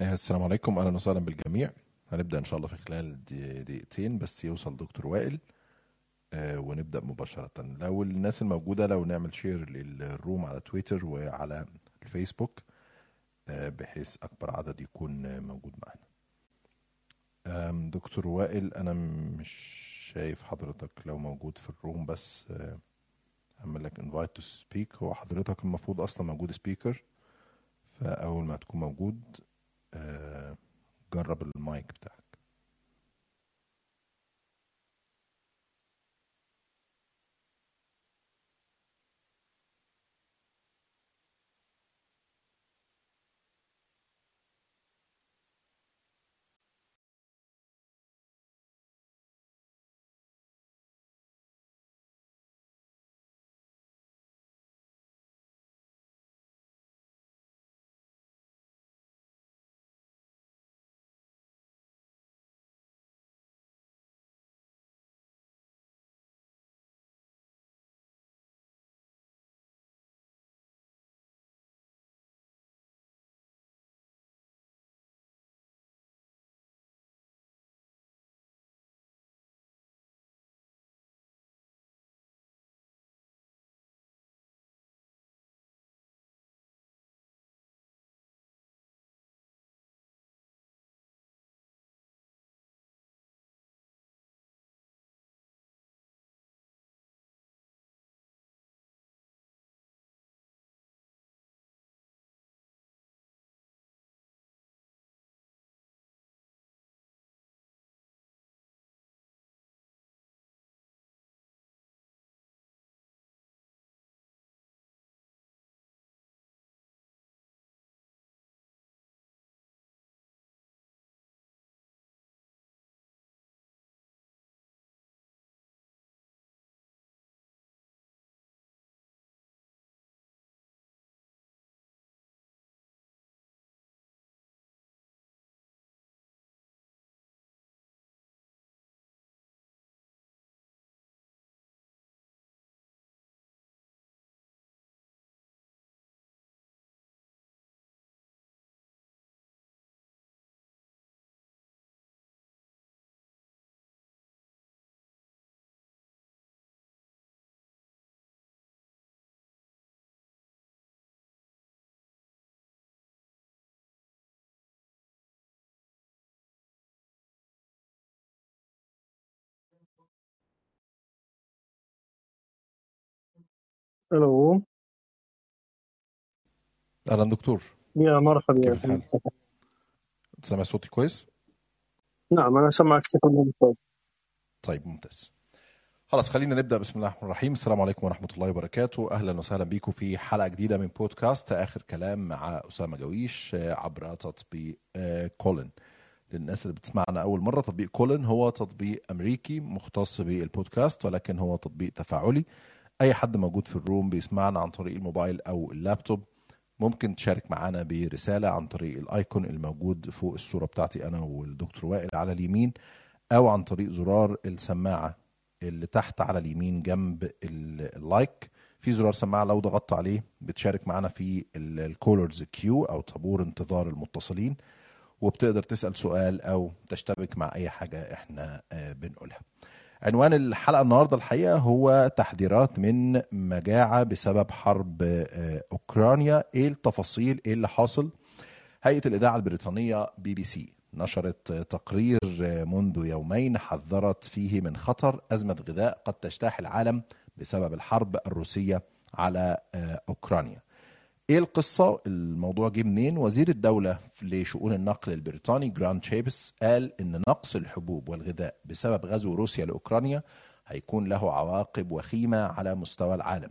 إيه، السلام عليكم. أهلا وسهلا بالجميع. هنبدأ إن شاء الله في خلال دقيقتين بس يوصل دكتور وائل آه، ونبدأ مباشرة. لو الناس الموجودة لو نعمل share لل room على تويتر وعلى الفيسبوك آه، بحيث أكبر عدد يكون آه، موجود معنا. آم، دكتور وائل أنا مش شايف حضرتك لو موجود في ال room بس آه، اعمل لك invite to speak هو حضرتك المفروض أصلا موجود speaker فأول ما تكون موجود آه، جرب المايك بتاعك. ألو. أهلا دكتور. يا مرحبا كيف يا الحال. سامع صوتي كويس؟ نعم أنا سمعك بشكل ممتاز طيب ممتاز. خلاص خلينا نبدأ. بسم الله الرحمن الرحيم. السلام عليكم ورحمة الله وبركاته. أهلا وسهلا بيكم في حلقة جديدة من بودكاست آخر كلام مع أسامة جويش آه، عبر تطبيق آه، كولن. للناس اللي بتسمعنا أول مرة تطبيق كولن هو تطبيق أمريكي مختص بالبودكاست ولكن هو تطبيق تفاعلي. أي حد موجود في ال room بيسمعنا عن طريق الموبايل أو اللابتوب ممكن تشارك معنا برسالة عن طريق ال icon الموجود فوق الصورة بتاعتي أنا والدكتور وائل على اليمين أو عن طريق زرار السماعة اللي تحت على اليمين جنب ال- ال like في زرار سماعة لو ضغطت عليه بتشارك معنا في ال callers queue أو طابور انتظار المتصلين وبتقدر تسأل سؤال أو تشتبك مع أي حاجة إحنا آه، بنقولها. عنوان الحلقة النهارده الحقيقة هو تحذيرات من مجاعة بسبب حرب آه، أوكرانيا. إيه التفاصيل؟ إيه اللي حاصل؟ هيئة الإذاعة البريطانية بي بي سي نشرت تقرير منذ يومين حذرت فيه من خطر أزمة غذاء قد تجتاح العالم بسبب الحرب الروسية على آه، أوكرانيا. إيه القصة؟ الموضوع جه منين؟ وزير الدولة لشؤون النقل البريطاني جراند شيبس قال إن نقص الحبوب والغذاء بسبب غزو روسيا لأوكرانيا هيكون له عواقب وخيمة على مستوى العالم.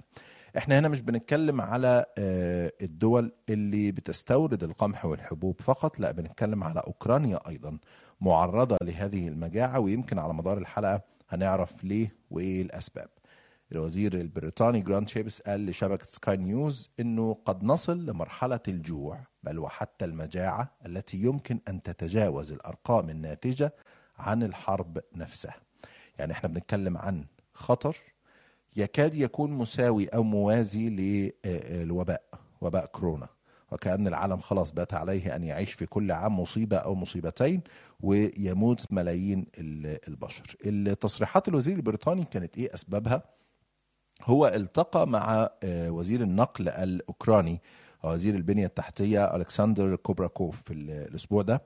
إحنا هنا مش بنتكلم على آه، الدول اللي بتستورد القمح والحبوب فقط لا بنتكلم على أوكرانيا أيضا معرضة لهذه المجاعة ويمكن على مدار الحلقة هنعرف ليه وايه الاسباب الوزير البريطاني جراند شيبس قال لشبكة سكاي نيوز أنه قد نصل لمرحلة الجوع بل وحتى المجاعة التي يمكن أن تتجاوز الأرقام الناتجة عن الحرب نفسها. يعني إحنا بنتكلم عن خطر يكاد يكون مساوي أو موازي للوباء وباء كورونا. وكأن العالم خلاص بات عليه أن يعيش في كل عام مصيبة أو مصيبتين ويموت ملايين ال- البشر. التصريحات الوزير البريطاني كانت إيه أسبابها؟ هو التقى مع آه، وزير النقل الأوكراني وزير البنية التحتية ألكسندر كوبراكوف في ال- الأسبوع ده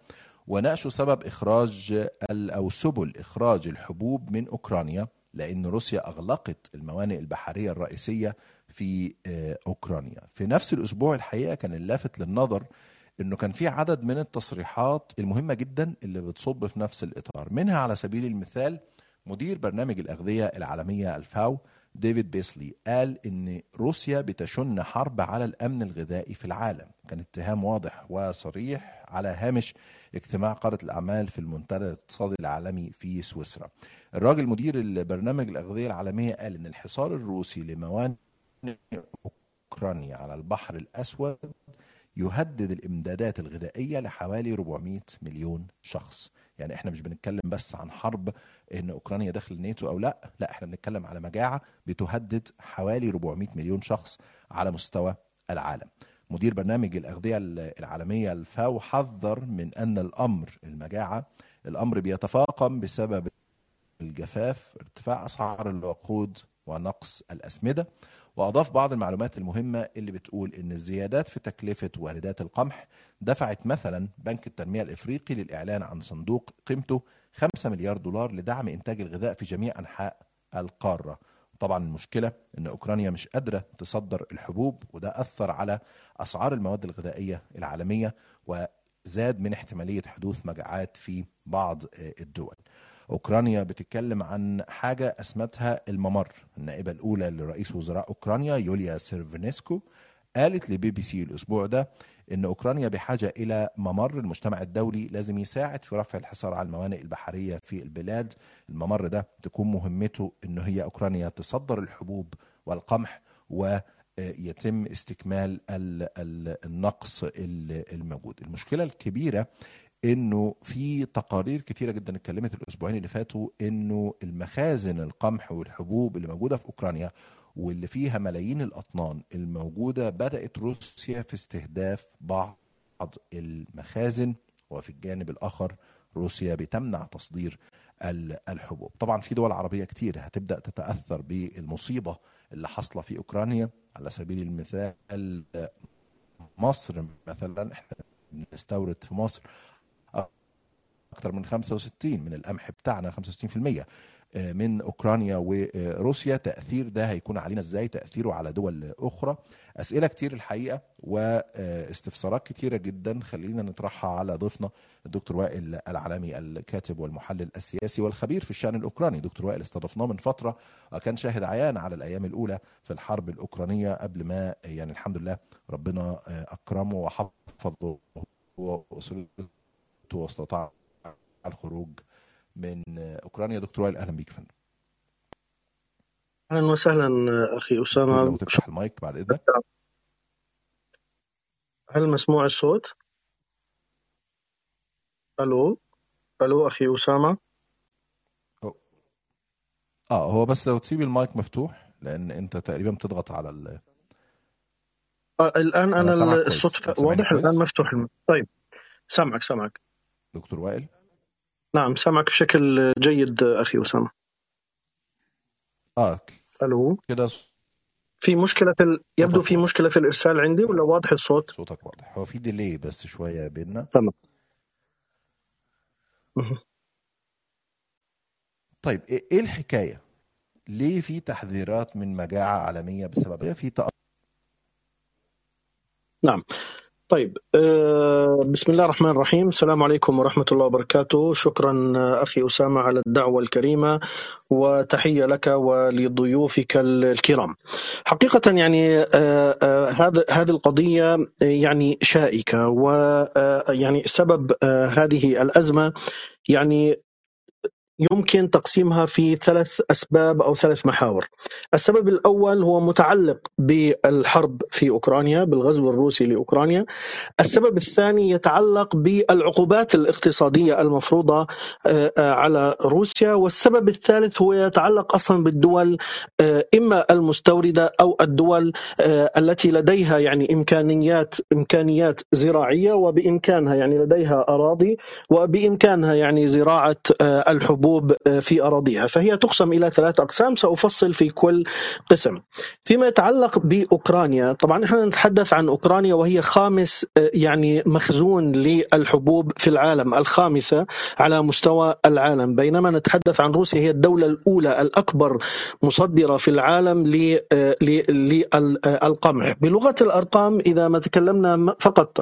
وناقشوا سبب إخراج ال- أو سبل إخراج الحبوب من أوكرانيا لأن روسيا أغلقت الموانئ البحرية الرئيسية في آه، أوكرانيا. في نفس الأسبوع الحقيقة كان اللافت للنظر إنه كان في عدد من التصريحات المهمة جدا اللي بتصب في نفس الإطار. منها على سبيل المثال مدير برنامج الأغذية العالمية الفاو ديفيد بيسلي قال إن روسيا بتشن حرب على الأمن الغذائي في العالم. كان اتهام واضح وصريح على هامش اجتماع قادة الأعمال في المنتدى الاقتصادي العالمي في سويسرا. الراجل مدير البرنامج الأغذية العالمية قال إن الحصار الروسي لموانئ أوكرانيا على البحر الأسود يهدد الإمدادات الغذائية لحوالي 400 مليون شخص. يعني إحنا مش بنتكلم بس عن حرب إن أوكرانيا داخل الناتو أو لأ لأ إحنا بنتكلم على مجاعة بتهدد حوالي 400 مليون شخص على مستوى العالم. مدير برنامج الأغذية العالمية الفاو حذر من أن الأمر المجاعة الأمر بيتفاقم بسبب الجفاف ارتفاع أسعار الوقود ونقص الأسمدة. وأضاف بعض المعلومات المهمة اللي بتقول إن الزيادات في تكلفة واردات القمح دفعت مثلا بنك التنمية الإفريقي للإعلان عن صندوق قيمته 5 مليار دولار لدعم إنتاج الغذاء في جميع أنحاء القارة. طبعا المشكلة إن أوكرانيا مش قادرة تصدر الحبوب وده أثر على أسعار المواد الغذائية العالمية وزاد من احتمالية حدوث مجاعات في بعض الدول. أوكرانيا بتتكلم عن حاجة أسمتها الممر النائبة الأولى لرئيس وزراء أوكرانيا يوليا سيرفينسكو قالت لبي بي سي الأسبوع ده إن أوكرانيا بحاجة إلى ممر المجتمع الدولي لازم يساعد في رفع الحصار على الموانئ البحرية في البلاد. الممر ده تكون مهمته إن هي أوكرانيا تصدر الحبوب والقمح ويتم استكمال النقص الموجود. المشكلة الكبيرة إنه في تقارير كتيره جدا اتكلمت الأسبوعين اللي فاتوا إنه المخازن القمح والحبوب اللي موجودة في أوكرانيا واللي فيها ملايين الأطنان الموجودة بدأت روسيا في استهداف بعض المخازن وفي الجانب الآخر روسيا بتمنع تصدير الحبوب. طبعا في دول عربية كتير هتبدأ تتأثر بالمصيبة اللي حاصلة في أوكرانيا. على سبيل المثال مصر مثلا إحنا بنستورد في مصر أكثر من 65 من القمح بتاعنا 65% من أوكرانيا وروسيا. تأثير ده هيكون علينا إزاي؟ تأثيره على دول أخرى. أسئلة كتير الحقيقة واستفسارات كتيرة جدا. خلينا نطرحها على ضيفنا الدكتور وائل العلامي الكاتب والمحلل السياسي والخبير في الشأن الأوكراني. دكتور وائل استضفناه من فترة وكان شاهد عيان على الأيام الأولى في الحرب الأوكرانية قبل ما يعني الحمد لله ربنا أكرمه وحفظه وأسرته واستطاع الخروج من أوكرانيا. دكتور وائل أهلا بيك يا فندم. أهلا وسهلا أخي أسامة. لو تفتح المايك بعد إذنك. هل مسموع الصوت؟ ألو؟ ألو أخي أسامة؟ آه هو بس لو تسيب المايك مفتوح لأن أنت تقريبا بتضغط على ال... آه الآن أنا, أنا الصوت. واضح. الآن مفتوح طيب سامعك سامعك. دكتور وائل. نعم سامعك بشكل جيد أخي أسامة. آه ألو. كده في مشكلة في ال... يبدو في. مشكلة في الإرسال عندي ولا واضح الصوت؟ صوتك واضح. هو في ديلي بس شوية بيننا. تمام. طيب إيه إيه الحكاية؟ ليه في تحذيرات من مجاعة عالمية بسبب في تأ... نعم. طيب آه، بسم الله الرحمن الرحيم. السلام عليكم ورحمة الله وبركاته. شكرا آه، أخي أسامة على الدعوة الكريمة وتحية لك ولضيوفك ال- الكرام. حقيقة يعني آه، هذا هذه القضية يعني شائكة ويعني سبب هذه الأزمة يعني يمكن تقسيمها في ثلاث أسباب أو ثلاث محاور. السبب الأول هو متعلق بالحرب في أوكرانيا بالغزو الروسي لأوكرانيا. السبب الثاني يتعلق بالعقوبات الاقتصادية المفروضة آه، آه، على روسيا والسبب الثالث هو يتعلق أصلا بالدول آه، إما المستوردة أو الدول التي لديها يعني إمكانيات إمكانيات زراعية وبإمكانها يعني لديها أراضي وبإمكانها يعني زراعة آه، الحبوب آه، في أراضيها. فهي تقسم إلى ثلاث أقسام. سأفصل في كل قسم. فيما يتعلق بأوكرانيا طبعا إحنا نتحدث عن أوكرانيا وهي خامس آه، يعني مخزون للحبوب في العالم الخامسة على مستوى العالم. بينما نتحدث عن روسيا هي الدولة الأولى الأكبر مصدرة في العالم آه، للقمح. بلغة الأرقام إذا ما تكلمنا فقط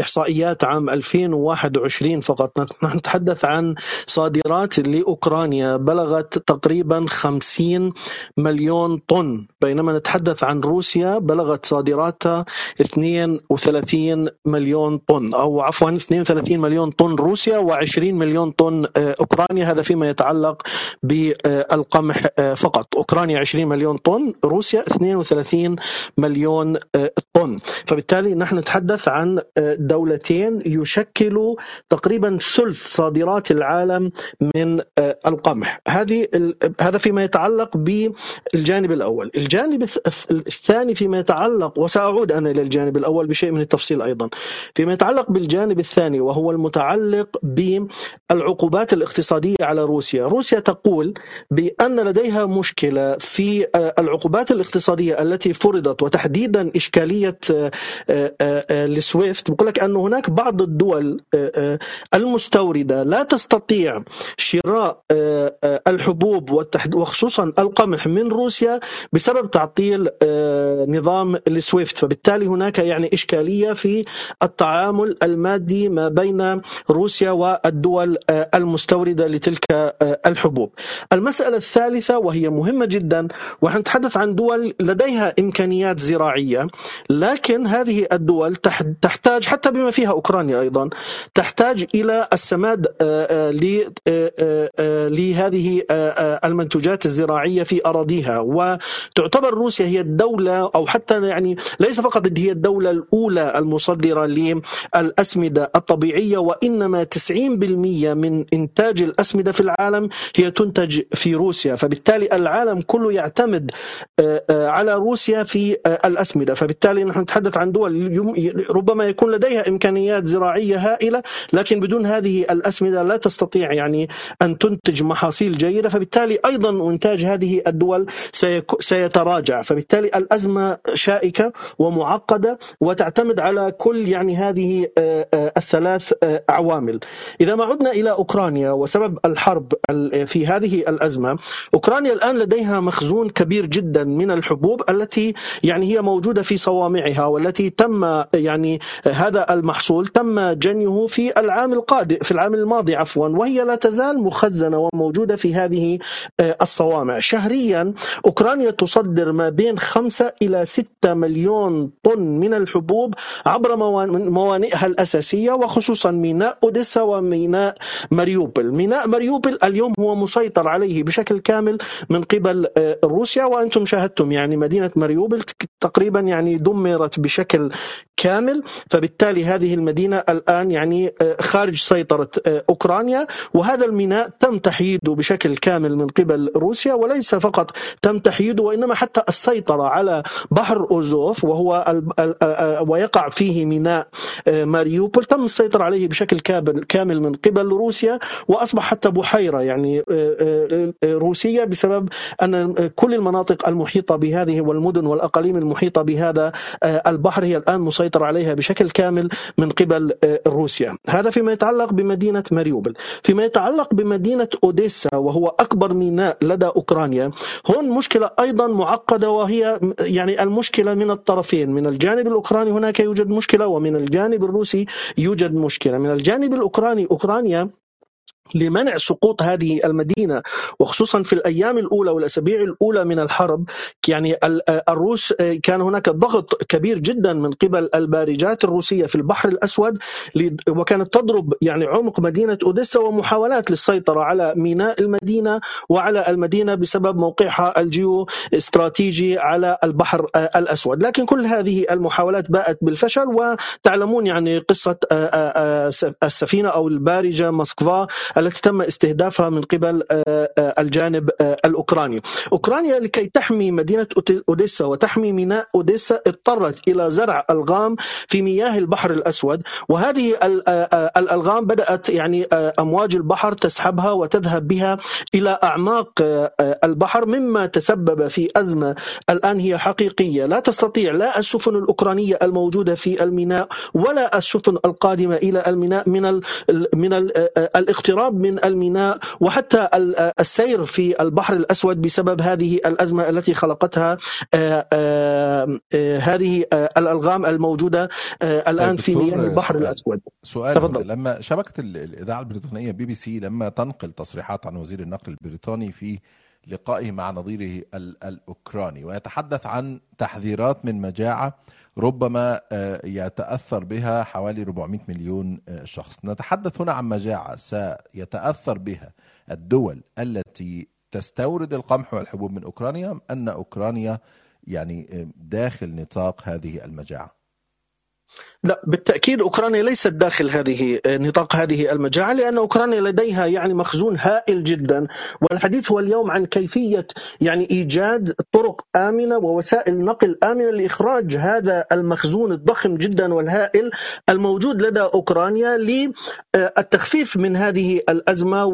إحصائيات عام 2021 فقط نحن نتحدث عن صادرات لأوكرانيا بلغت تقريبا 50 مليون طن. بينما نتحدث عن روسيا بلغت صادراتها 32 مليون طن. أو عفوا 32 مليون طن روسيا و20 مليون طن آه، أوكرانيا. هذا فيما يتعلق بالقمح آه، فقط. أوكرانيا 20 مليون طن روسيا 32 مليون آه، طن. فبالتالي نحن نتحدث عن دولتين يشكلوا تقريبا ثلث صادرات العالم من آه، القمح. هذه هذا فيما يتعلق بالجانب الأول. الجانب الث- الثاني فيما يتعلق وسأعود أنا إلى الجانب الأول بشيء من التفصيل أيضا. فيما يتعلق بالجانب الثاني وهو المتعلق بالعقوبات الاقتصادية على روسيا. روسيا تقول بأن لديها مشكلة في آه، العقوبات الاقتصادية التي فرضت وتحديدا إشكالية آه، آه، السويفت بقول لك أن هناك بعض الدول المستوردة لا تستطيع شراء آه، آه، الحبوب وخصوصا القمح من روسيا بسبب تعطيل آه، نظام السويفت فبالتالي هناك يعني إشكالية في التعامل المادي ما بين روسيا والدول المستوردة لتلك الحبوب. المسألة الثالثة وهي مهمة جدا ونحن نتحدث عن دول لديها إمكانيات زراعية لكن هذه الدول تح- تحتاج حتى بما فيها أوكرانيا أيضا تحتاج إلى السماد آه، آه، آه، آه، لهذه المنتوجات الزراعية في أراضيها. وتعتبر روسيا هي الدولة أو حتى يعني ليس فقط هي الدولة الأولى المصدرة للأسمدة الطبيعية وإنما 90% من إنتاج الأسمدة في العالم هي تنتج في روسيا. فبالتالي العالم كله يعتمد على روسيا في الأسمدة. فبالتالي نحن نتحدث عن دول ربما يكون لديها إمكانيات زراعية هائلة لكن بدون هذه الأسمدة لا تستطيع يعني أن تنتج محاصيل جيدة فبالتالي أيضا إنتاج هذه الدول سيتراجع. فبالتالي الأزمة شائكة ومعقدة وتعتمد على كل يعني هذه آه، آه، الثلاث آه، عوامل. إذا ما عدنا إلى أوكرانيا وسبب الحرب ال- في هذه الأزمة أوكرانيا الآن لديها مخزون كبير جدا من الحبوب التي يعني هي موجودة في صوامعها والتي تم يعني هذا المحصول تم جنيه في العام القادم في العام الماضي عفوا. وهي لا تزال مخزنة وموجودة في هذه آه، الصوامع. شهريا أوكرانيا تصدر ما بين 5 إلى 6 مليون طن من الحبوب عبر موان- موانئها الأساسية وخصوصا ميناء أوديسا وميناء ماريوبل. ميناء ماريوبل اليوم هو مسيطر عليه بشكل كامل من قبل آه، روسيا وأنتم شاهدتم يعني مدينة ماريوبل تك- تقريبا يعني دمرت بشكل كامل. فبالتالي هذه المدينة الآن يعني آه، خارج سيطرة آه، وهذا الميناء تم تحييده بشكل كامل من قبل روسيا وليس فقط تم تحييده وإنما حتى السيطرة على بحر أوزوف وهو ويقع فيه ميناء آه، ماريوبول. تم السيطرة عليه بشكل كامل من قبل روسيا وأصبح حتى بحيرة يعني آه، آه، روسية بسبب أن كل المناطق المحيطة بهذه والمدن والأقاليم المحيطة بهذا البحر هي الآن مسيطر عليها بشكل كامل من قبل روسيا. هذا فيما يتعلق بمدينة ماريوبل. فيما يتعلق بمدينة أوديسا وهو أكبر ميناء لدى أوكرانيا هون مشكلة أيضا معقدة وهي يعني المشكلة من الطرفين من الجانب الأوكراني هناك يوجد مشكلة ومن الجانب الروسي يوجد مشكلة. من الجانب الأوكراني أوكرانيا لمنع سقوط هذه المدينة وخصوصا في الأيام الأولى والأسابيع الأولى من الحرب يعني الروس كان هناك ضغط كبير جدا من قبل البارجات الروسية في البحر الأسود وكانت تضرب يعني عمق مدينة أوديسا ومحاولات للسيطرة على ميناء المدينة وعلى المدينة بسبب موقعها الجيو استراتيجي على البحر الأسود، لكن كل هذه المحاولات باءت بالفشل وتعلمون يعني قصة السفينة أو البارجة موسكفا التي تم استهدافها من قبل الجانب الأوكراني. أوكرانيا لكي تحمي مدينة أوديسا وتحمي ميناء أوديسا اضطرت إلى زرع ألغام في مياه البحر الأسود. وهذه الألغام بدأت يعني أمواج البحر تسحبها وتذهب بها إلى أعماق البحر مما تسبب في أزمة الآن هي حقيقية. لا تستطيع لا السفن الأوكرانية الموجودة في الميناء ولا السفن القادمة إلى الميناء من من ال الاقتراب من الميناء وحتى السير في البحر الأسود بسبب هذه الأزمة التي خلقتها هذه الألغام الموجودة الآن في مياه البحر سؤال. الأسود سؤال تفضل. لما شبكة ال- الإذاعة البريطانية بي بي سي لما تنقل تصريحات عن وزير النقل البريطاني في لقائه مع نظيره ال- الأوكراني ويتحدث عن تحذيرات من مجاعة ربما آه، يتأثر بها حوالي 400 مليون آه، شخص. نتحدث هنا عن مجاعة. سيتأثر بها الدول التي تستورد القمح والحبوب من أوكرانيا أن أوكرانيا يعني آه، داخل نطاق هذه المجاعة. لا بالتأكيد أوكرانيا ليست داخل هذه نطاق هذه المجاعه لأن أوكرانيا لديها يعني مخزون هائل جدا والحديث هو اليوم عن كيفية يعني إيجاد طرق آمنة ووسائل نقل آمنة لإخراج هذا المخزون الضخم جدا والهائل الموجود لدى أوكرانيا للتخفيف من هذه الأزمة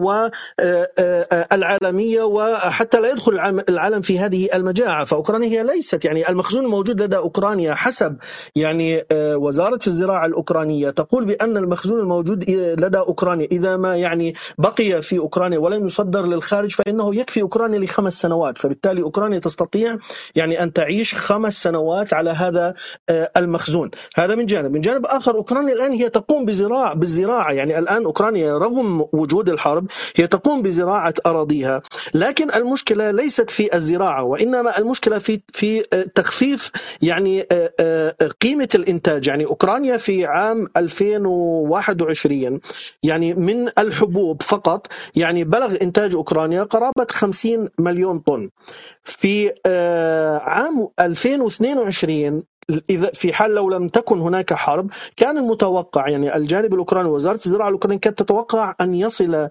والعالميه وحتى لا يدخل العالم- في هذه المجاعة. فأوكرانيا هي ليست يعني المخزون الموجود لدى أوكرانيا حسب يعني وزارة الزراعة الأوكرانية تقول بأن المخزون الموجود لدى أوكرانيا إذا ما يعني بقي في أوكرانيا ولم يصدر للخارج فإنه يكفي أوكرانيا لخمس سنوات فبالتالي أوكرانيا تستطيع يعني أن تعيش خمس سنوات على هذا آه، المخزون. هذا من جانب. من جانب آخر أوكرانيا الآن هي تقوم بزراعه بالزراعة. يعني الآن أوكرانيا رغم وجود الحرب هي تقوم بزراعة أراضيها. لكن المشكلة ليست في الزراعة وإنما المشكلة في في آه، تخفيف يعني آه، آه، قيمة الإنتاج. يعني أوكرانيا في عام 2021 يعني من الحبوب فقط يعني بلغ إنتاج أوكرانيا قرابة 50 مليون طن. في آه، عام 2022 إذا في حال لو لم تكن هناك حرب كان المتوقع يعني الجانب الأوكراني وزارة الزراعة الأوكرانية كانت تتوقع أن يصل آه،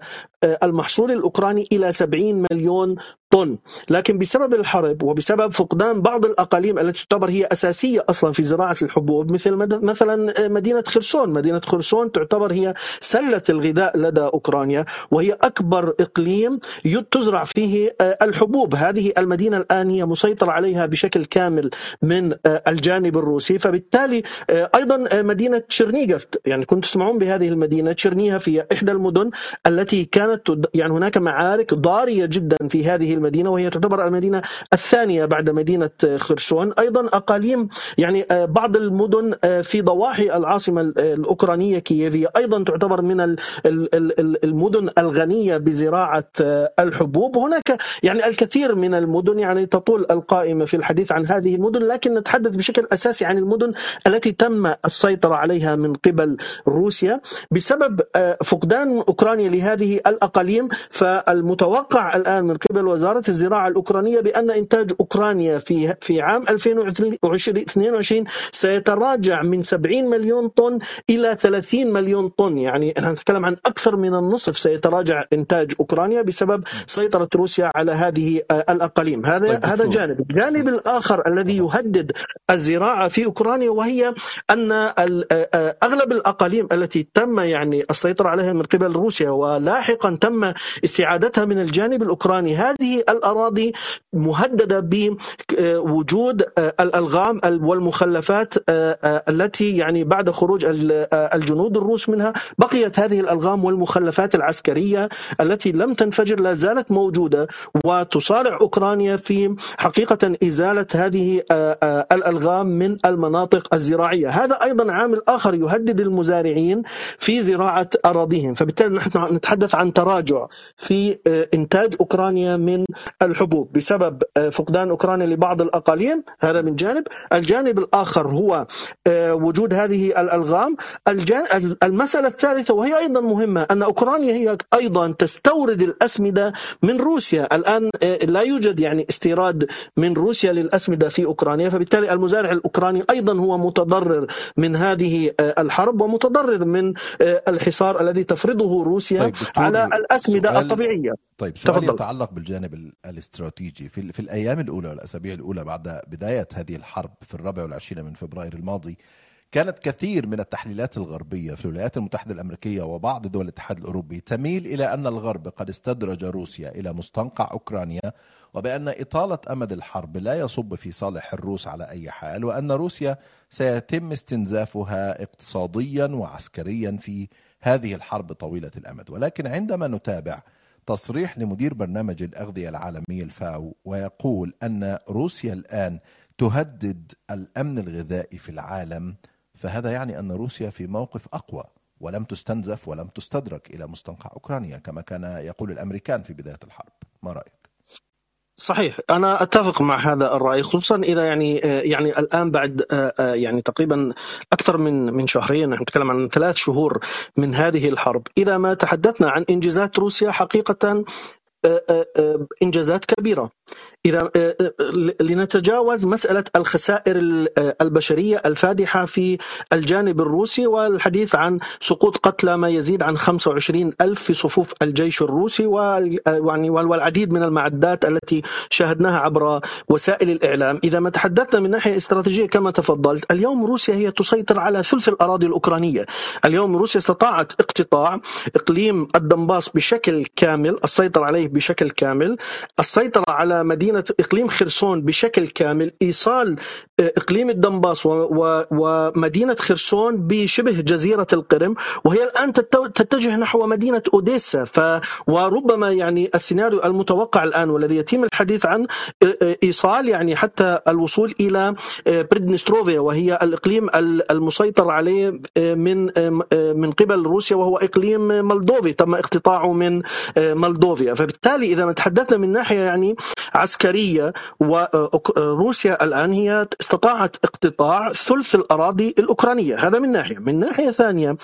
المحصول الأوكراني إلى 70 مليون طن. لكن بسبب الحرب وبسبب فقدان بعض الأقاليم التي تعتبر هي أساسية أصلا في زراعة الحبوب مثل مثلا مدينة خرسون، مدينة خرسون تعتبر هي سلة الغذاء لدى أوكرانيا وهي أكبر إقليم ي- تزرع فيه آه، الحبوب، هذه المدينة الآن هي مسيطر عليها بشكل كامل من آه، الجانب الروسي، فبالتالي آه، أيضا آه، مدينة تشيرنيغف يعني كنت تسمعون بهذه المدينة تشيرنيغف هي إحدى المدن التي كانت يعني هناك معارك ضارية جدا في هذه المدينة وهي تعتبر المدينة الثانية بعد مدينة خرسون. أيضا أقاليم يعني آه، بعض المدن آه، في ضواحي العاصمة ال- الأوكرانية كييف هي أيضا تعتبر من ال- ال- ال- ال- المدن الغنية بزراعة آه، الحبوب. هناك يعني الكثير من المدن يعني تطول القائمة في الحديث عن هذه المدن. لكن نتحدث بشكل أساسي عن المدن التي تم السيطرة عليها من قبل روسيا. بسبب آه، فقدان أوكرانيا لهذه الأقاليم فالمتوقع الآن من قبل وزاره الزراعة الأوكرانية بأن إنتاج أوكرانيا في في عام 2022 سيتراجع من 70 مليون طن إلى 30 مليون طن. يعني نحن نتكلم عن أكثر من النصف سيتراجع إنتاج أوكرانيا بسبب سيطرة روسيا على هذه آه، الأقاليم. هذا طيب هذا. جانب. الجانب الآخر الذي يهدد الزراعة في أوكرانيا وهي أن ال- آه، آه، أغلب الأقاليم التي تم يعني السيطرة عليها من قبل روسيا ولاحقا تم استعادتها من الجانب الأوكراني. هذه الأراضي مهددة بوجود الألغام والمخلفات التي يعني بعد خروج الجنود الروس منها بقيت هذه الألغام والمخلفات العسكرية التي لم تنفجر لا زالت موجودة وتصارع أوكرانيا في حقيقة إزالة هذه الألغام من المناطق الزراعية. هذا أيضا عامل آخر يهدد المزارعين في زراعة أراضيهم. فبالتالي نحن نتحدث عن تراجع في إنتاج أوكرانيا من الحبوب بسبب فقدان أوكرانيا لبعض الأقاليم. هذا من جانب. الجانب الآخر هو وجود هذه الألغام. المسألة الثالثة وهي أيضا مهمة أن أوكرانيا هي أيضا تستورد الأسمدة من روسيا. الآن لا يوجد يعني استيراد من روسيا للأسمدة في أوكرانيا فبالتالي المزارع الأوكراني أيضا هو متضرر من هذه الحرب ومتضرر من الحصار الذي تفرضه روسيا طيب على الأسمدة الطبيعية. طيب سؤال تفضل. يتعلق بالجانب الاستراتيجي. في, في الأيام الأولى والأسابيع الأولى بعد بداية هذه الحرب في الرابع والعشرين من فبراير الماضي كانت كثير من التحليلات الغربية في الولايات المتحدة الأمريكية وبعض دول الاتحاد الأوروبي تميل إلى أن الغرب قد استدرج روسيا إلى مستنقع أوكرانيا وبأن إطالة أمد الحرب لا يصب في صالح الروس على أي حال وأن روسيا سيتم استنزافها اقتصاديا وعسكريا في هذه الحرب طويلة الأمد. ولكن عندما نتابع تصريح لمدير برنامج الأغذية العالمي الفاو ويقول أن روسيا الآن تهدد الأمن الغذائي في العالم فهذا يعني أن روسيا في موقف أقوى ولم تستنزف ولم تستدرك إلى مستنقع أوكرانيا كما كان يقول الأمريكان في بداية الحرب ما رأيك؟ صحيح. أنا أتفق مع هذا الرأي خصوصا إذا يعني يعني الآن بعد يعني تقريبا أكثر من من شهرين نحن نتكلم عن ثلاث شهور من هذه الحرب. إذا ما تحدثنا عن إنجازات روسيا حقيقه إنجازات كبيرة. إذا لنتجاوز مسألة الخسائر البشرية الفادحة في الجانب الروسي والحديث عن سقوط قتلى ما يزيد عن 25 ألف في صفوف الجيش الروسي والعديد من المعدات التي شاهدناها عبر وسائل الإعلام. إذا ما تحدثنا من ناحية استراتيجية كما تفضلت اليوم روسيا هي تسيطر على ثلث الأراضي الأوكرانية. اليوم روسيا استطاعت اقتطاع إقليم الدنباس بشكل كامل السيطرة عليه بشكل كامل السيطرة على مدينه إقليم خرسون بشكل كامل إيصال إقليم الدنباس ومدينة خرسون بشبه جزيرة القرم وهي الآن تتجه نحو مدينة أوديسا. ف وربما يعني السيناريو المتوقع الآن والذي يتم الحديث عن إيصال يعني حتى الوصول إلى بريدنستروفيا وهي الإقليم المسيطر عليه من من قبل روسيا وهو إقليم مولدوفي تم اقتطاعه من مولدوفيا. فبالتالي إذا ما تحدثنا من ناحية يعني عسكرية وروسيا الآن هي استطاعت اقتطاع ثلث الأراضي الأوكرانية. هذا من ناحية. من ناحية ثانية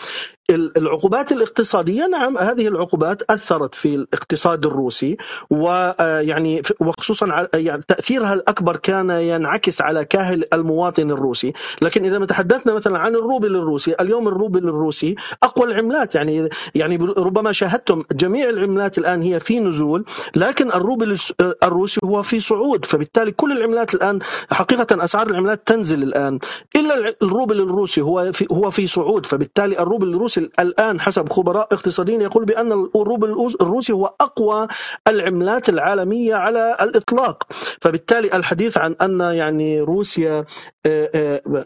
العقوبات الاقتصادية نعم هذه العقوبات أثرت في الاقتصاد الروسي ويعني وخصوصا يعني تأثيرها الأكبر كان ينعكس على كاهل المواطن الروسي، لكن إذا ما تحدثنا مثلا عن الروبل الروسي، اليوم الروبل الروسي أقوى العملات. يعني يعني ربما شاهدتم جميع العملات الآن هي في نزول، لكن الروبل الروسي هو في صعود، فبالتالي كل العملات الآن حقيقة أسعار العملات تنزل الآن، إلا الروبل الروسي هو في هو في صعود، فبالتالي الروبل الروسي الآن حسب خبراء اقتصاديين يقول بأن الروبل الروسي هو أقوى العملات العالمية على الإطلاق. فبالتالي الحديث عن أن يعني روسيا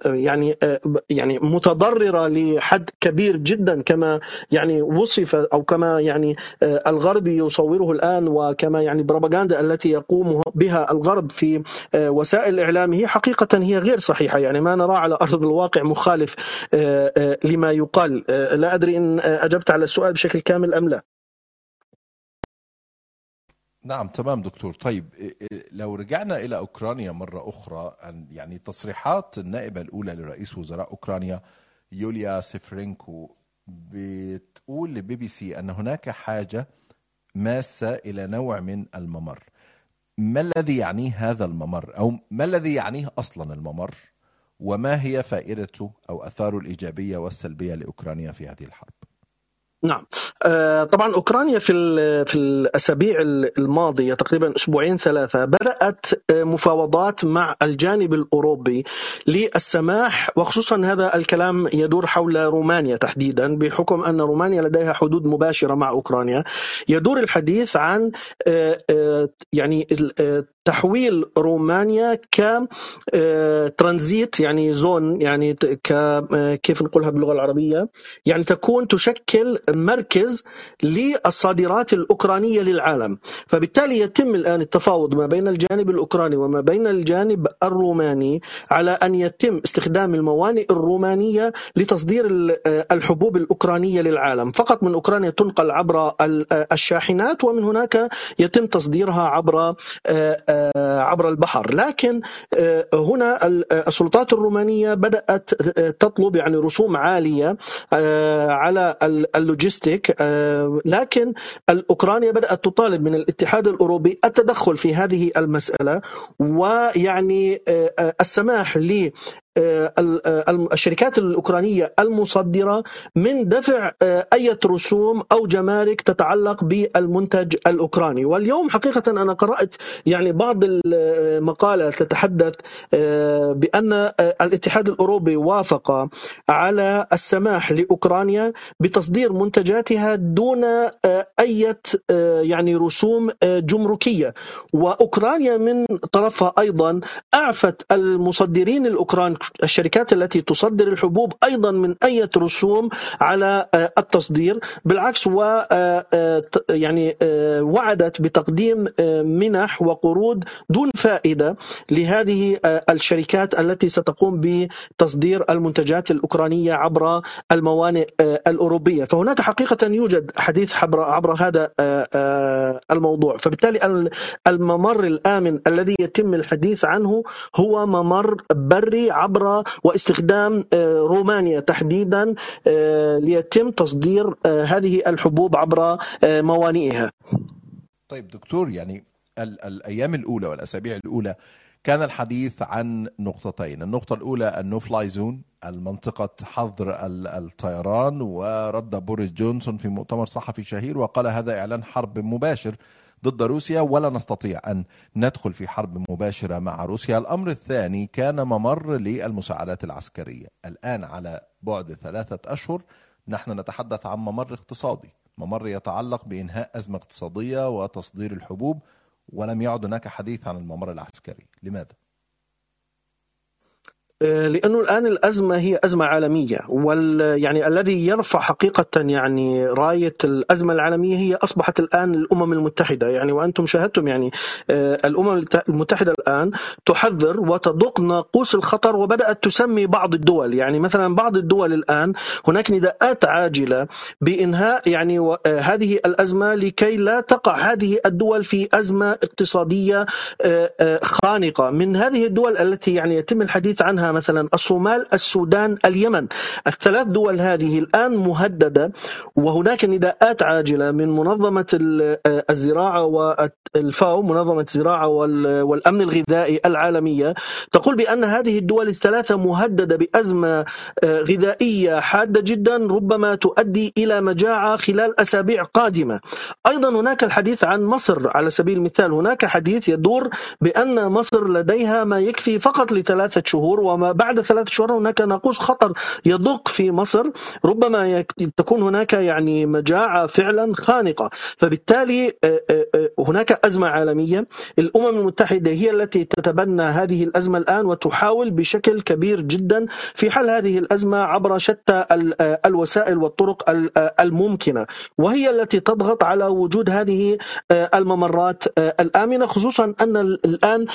يعني يعني متضررة لحد كبير جدا كما يعني وصف أو كما يعني الغرب يصوره الآن وكما يعني البروباغندا التي يقوم بها الغرب في وسائل اعلامه حقيقة هي غير صحيحة. يعني ما نرى على أرض الواقع مخالف لما يقال. لا أدري إن أجبت على السؤال بشكل كامل أم لا. نعم تمام دكتور. طيب لو رجعنا إلى أوكرانيا مرة أخرى يعني تصريحات النائبة الأولى لرئيس وزراء أوكرانيا يوليا سيفرينكو بتقول لبي بي سي أن هناك حاجة ماسة إلى نوع من الممر. ما الذي يعنيه هذا الممر؟ أو ما الذي يعنيه أصلا الممر؟ وما هي فائدته أو اثاره الإيجابية والسلبية لأوكرانيا في هذه الحرب؟ نعم. آه، طبعا أوكرانيا في في الأسابيع الماضية تقريبا أسبوعين ثلاثة بدأت آه، مفاوضات مع الجانب الأوروبي للسماح وخصوصا هذا الكلام يدور حول رومانيا تحديدا بحكم أن رومانيا لديها حدود مباشرة مع أوكرانيا. يدور الحديث عن آه، يعني تحويل رومانيا ك ترانزيت يعني زون يعني ك كيف نقولها باللغة العربية؟ يعني تكون تشكل مركز للصادرات الأوكرانية للعالم. فبالتالي يتم الآن التفاوض ما بين الجانب الأوكراني وما بين الجانب الروماني على أن يتم استخدام الموانئ الرومانية لتصدير الحبوب الأوكرانية للعالم. فقط من أوكرانيا تنقل عبر الشاحنات ومن هناك يتم تصديرها عبر عبر البحر. لكن هنا السلطات الرومانية بدأت تطلب يعني رسوم عالية على اللوجستيك آه، لكن الأوكرانيا بدأت تطالب من الاتحاد الأوروبي التدخل في هذه المسألة ويعني آه، آه، السماح الشركات الأوكرانية المصدرة من دفع اي رسوم أو جمارك تتعلق بالمنتج الأوكراني. واليوم حقيقة أنا قرأت يعني بعض المقالة تتحدث بأن الاتحاد الأوروبي وافق على السماح لأوكرانيا بتصدير منتجاتها دون اي يعني رسوم جمركية. وأوكرانيا من طرفها أيضا أعفت المصدرين الأوكران الشركات التي تصدر الحبوب أيضا من أي رسوم على آه، التصدير بالعكس و آه، آه، يعني وعدت بتقديم منح وقروض دون فائدة لهذه الشركات التي ستقوم بتصدير المنتجات الأوكرانية عبر الموانئ الأوروبية. فهناك حقيقة يوجد حديث عبر عبر هذا الموضوع. فبالتالي الممر الآمن الذي يتم الحديث عنه هو ممر بري عبر واستخدام آه، رومانيا تحديدا آه، ليتم تصدير آه، هذه الحبوب عبر موانئها. طيب دكتور يعني الأيام الأولى والأسابيع الأولى كان الحديث عن نقطتين، النقطة الأولى ال no fly zone المنطقة حظر الطيران ورد بوريس جونسون في مؤتمر صحفي شهير وقال هذا إعلان حرب مباشر ضد روسيا ولا نستطيع أن ندخل في حرب مباشرة مع روسيا، الأمر الثاني كان ممر للمساعدات العسكرية، الآن على بعد ثلاثة أشهر نحن نتحدث عن ممر اقتصادي، ممر يتعلق بإنهاء أزمة اقتصادية وتصدير الحبوب ولم يعد هناك حديث عن الممر العسكري، لماذا؟ آه، لأنه الآن الأزمة هي أزمة عالمية وال يعني الذي يرفع حقيقة يعني راية الأزمة العالمية هي أصبحت الآن الأمم المتحدة. يعني وأنتم شاهدتم يعني آه، الأمم المتحدة الآن تحذر وتدق ناقوس الخطر وبدأت تسمي بعض الدول. يعني مثلا بعض الدول الآن هناك نداءات عاجلة بإنهاء يعني آه، هذه الأزمة لكي لا تقع هذه الدول في أزمة اقتصادية خانقة. من هذه الدول التي يعني يتم الحديث عنها مثلا الصومال السودان اليمن. الثلاث دول هذه الآن مهددة وهناك نداءات عاجلة من منظمة الزراعة والفاو منظمة الزراعة والأمن الغذائي العالمية تقول بأن هذه الدول الثلاثة مهددة بأزمة آه، غذائية حادة جدا ربما تؤدي إلى مجاعة خلال أسابيع قادمة. أيضا هناك الحديث عن مصر. على سبيل المثال هناك حديث يدور بأن مصر لديها ما يكفي فقط لثلاثة شهور وما بعد ثلاثة شهور هناك ناقوس خطر يدق في مصر ربما تكون هناك يعني مجاعة فعلا خانقة. فبالتالي هناك أزمة عالمية. الأمم المتحدة هي التي تتبنى هذه الأزمة الآن وتحاول بشكل كبير جدا في حل هذه الأزمة عبر شتى الوسائل والطرق الممكنة. وهي التي تضغط على وجود هذه الممرات الآمنة خصوصا أن الآن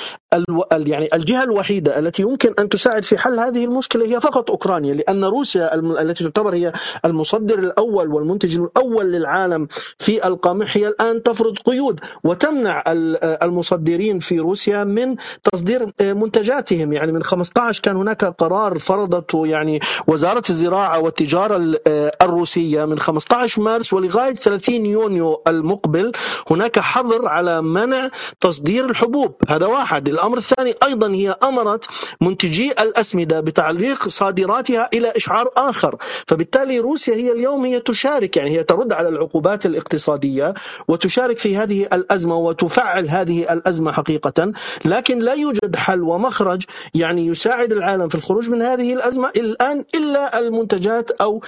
يعني الجهة الوحيدة التي يمكن أن تساعد في حل هذه المشكلة هي فقط أوكرانيا لأن روسيا التي تعتبر هي المصدر الأول والمنتج الأول للعالم في القمح هي الآن تفرض قيود وتمنع المصدرين في روسيا من تصدير منتجاتهم. يعني من 15 كان هناك قرار فرضته يعني وزارة الزراعة والتجارة الروسية من 15 مارس ولغاية 30 يونيو المقبل هناك حظر على منع تصدير الحبوب. هذا واحد. الأمر الثاني أيضا هي أمرت منتجي الأسمدة بتعليق صادراتها إلى إشعار آخر، فبالتالي روسيا هي اليوم هي تشارك يعني هي ترد على العقوبات الاقتصادية وتشارك في هذه الأزمة وتفعل هذه الأزمة حقيقة، لكن لا يوجد حل ومخرج يعني يساعد العالم في الخروج من هذه الأزمة الآن إلا المنتجات أو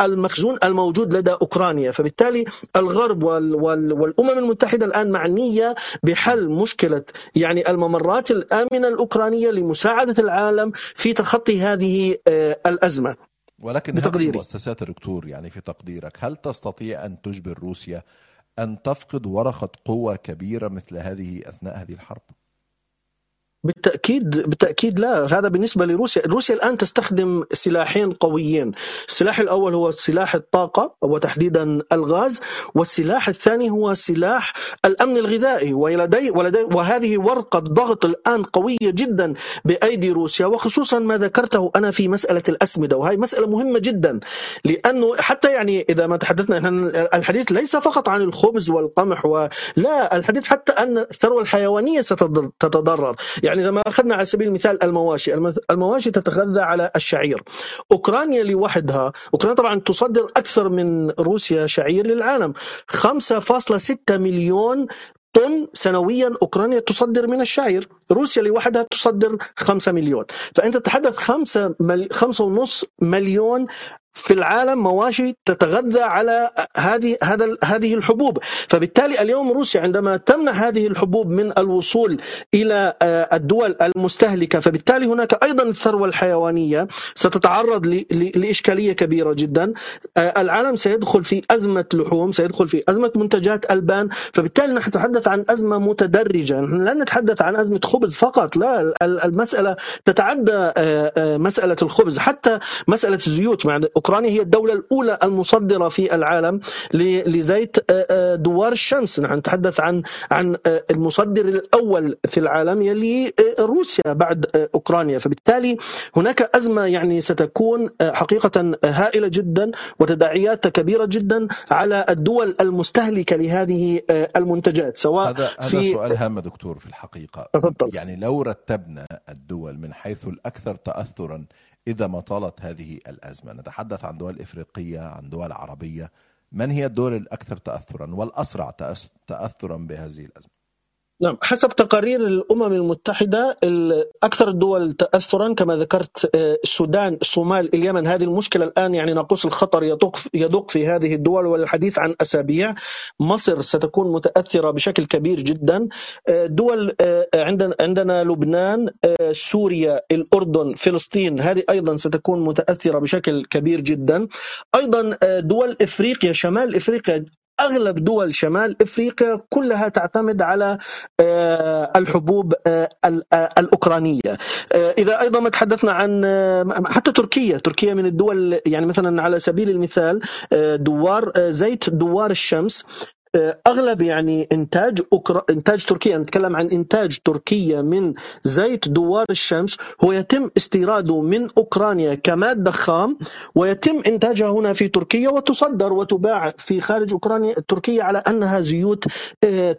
المخزون الموجود لدى أوكرانيا، فبالتالي الغرب والأمم المتحدة الآن معنيه بحل مشكلة يعني الممرات الآمنة الأوكرانية لمساعدة العالم في تخطي هذه الأزمة. ولكن هذه المؤسسات دكتور يعني في تقديرك هل تستطيع أن تجبر روسيا أن تفقد ورقة قوة كبيرة مثل هذه أثناء هذه الحرب؟ بالتأكيد بالتأكيد لا. هذا بالنسبة لروسيا. روسيا الآن تستخدم سلاحين قويين. السلاح الأول هو سلاح الطاقة وتحديدا الغاز. والسلاح الثاني هو سلاح الأمن الغذائي. ولدي ولدي وهذه ورقة ضغط الآن قوية جدا بأيدي روسيا. وخصوصا ما ذكرته أنا في مسألة الأسمدة. وهي مسألة مهمة جدا. لأنه حتى يعني إذا ما تحدثنا الحديث ليس فقط عن الخبز والقمح ولا الحديث حتى أن الثروة الحيوانية ستتضرر يعني لما أخذنا على سبيل المثال المواشي، المواشي تتغذى على الشعير. أوكرانيا لوحدها، أوكرانيا طبعا تصدر أكثر من روسيا شعير للعالم، 5.6 مليون طن سنويا أوكرانيا تصدر من الشعير، روسيا لوحدها تصدر 5 مليون، فأنت تتحدث 5 مل... 5.5 مليون في العالم مواشي تتغذى على هذه هذا هذه الحبوب، فبالتالي اليوم روسيا عندما تمنع هذه الحبوب من الوصول إلى الدول المستهلكة، فبالتالي هناك أيضا الثروة الحيوانية ستتعرض لإشكالية كبيرة جدا، العالم سيدخل في أزمة لحوم، سيدخل في أزمة منتجات ألبان، فبالتالي نحن نتحدث عن أزمة متدرجة، نحن لا نتحدث عن أزمة خبز فقط، لا. المسألة تتعدى مسألة الخبز، حتى مسألة الزيوت مع أوكرانيا هي الدولة الأولى المصدرة في العالم لزيت دوار الشمس. نحن نتحدث عن عن المصدر الأول في العالم يلي روسيا بعد أوكرانيا. فبالتالي هناك أزمة يعني ستكون حقيقة هائلة جدا وتداعياتها كبيرة جدا على الدول المستهلكة لهذه المنتجات سواء هذا في هذا سؤال هام دكتور في الحقيقة. تفضل. يعني لو رتبنا الدول من حيث الأكثر تاثرا إذا ما طالت هذه الأزمة. نتحدث عن دول إفريقية عن دول عربية. من هي الدول الأكثر تأثرا والأسرع تأثرا بهذه الأزمة؟ نعم حسب تقارير الأمم المتحدة أكثر الدول تاثرا كما ذكرت السودان الصومال اليمن. هذه المشكلة الآن يعني ناقوس الخطر يدق يدق في هذه الدول والحديث عن أسابيع مصر ستكون متأثرة بشكل كبير جدا. دول عندنا عندنا لبنان سوريا الأردن فلسطين. هذه أيضا ستكون متأثرة بشكل كبير جدا. أيضا دول إفريقيا شمال إفريقيا أغلب دول شمال إفريقيا كلها تعتمد على الحبوب الأوكرانية. إذا أيضا ما تحدثنا عن حتى تركيا. تركيا من الدول يعني مثلا على سبيل المثال دوار زيت دوار الشمس أغلب يعني إنتاج أكرا... إنتاج تركيا نتكلم عن إنتاج تركيا من زيت دوار الشمس هو يتم استيراده من أوكرانيا كماده خام ويتم إنتاجها هنا في تركيا وتصدر وتباع في خارج أوكرانيا تركيا على أنها زيوت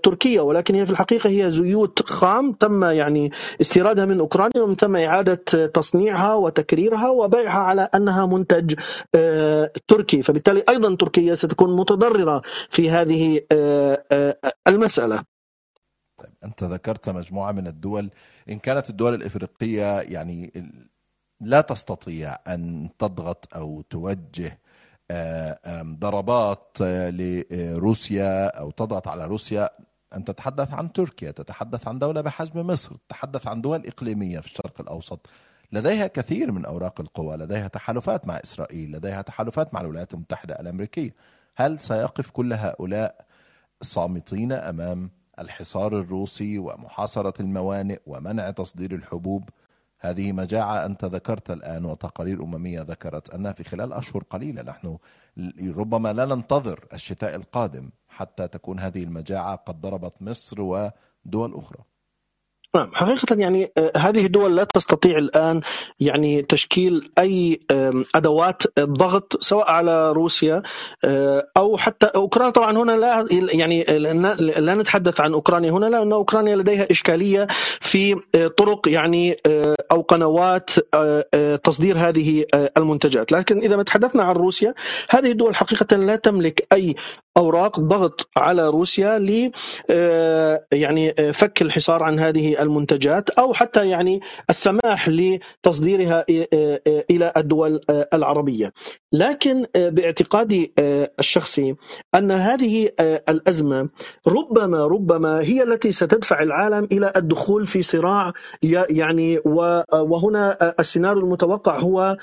تركية ولكن هي في الحقيقة هي زيوت خام تم يعني استيرادها من أوكرانيا ومن ثم إعادة تصنيعها وتكريرها وبيعها على أنها منتج تركي فبالتالي أيضا تركيا ستكون متضررة في هذه المسألة. طيب أنت ذكرت مجموعة من الدول. إن كانت الدول الإفريقية يعني لا تستطيع أن تضغط أو توجه ضربات لروسيا أو تضغط على روسيا. أن تتحدث عن تركيا تتحدث عن دولة بحجم مصر تتحدث عن دول إقليمية في الشرق الأوسط. لديها كثير من أوراق القوى لديها تحالفات مع إسرائيل لديها تحالفات مع الولايات المتحدة الأمريكية. هل سيقف كل هؤلاء صامتين أمام الحصار الروسي ومحاصرة الموانئ ومنع تصدير الحبوب. هذه مجاعه انت ذكرت الآن وتقارير أممية ذكرت انها في خلال أشهر قليلة نحن ربما لا ننتظر الشتاء القادم حتى تكون هذه المجاعة قد ضربت مصر ودول أخرى. نعم حقيقة يعني آه، هذه الدول لا تستطيع الآن يعني تشكيل أي أدوات ضغط سواء على روسيا آه، أو حتى أوكرانيا طبعا هنا لا يعني لا نتحدث عن أوكرانيا هنا لأن أوكرانيا لديها إشكالية في آه، طرق يعني أو قنوات تصدير هذه المنتجات. لكن إذا ما تحدثنا عن روسيا هذه الدول حقيقة لا تملك أي أوراق ضغط على روسيا ل يعني فك الحصار عن هذه المنتجات أو حتى يعني السماح لتصديرها إلى الدول العربية. لكن آه، باعتقادي آه، الشخصي أن هذه آه، الأزمة ربما ربما هي التي ستدفع العالم إلى الدخول في صراع يعني وهنا السيناريو المتوقع هو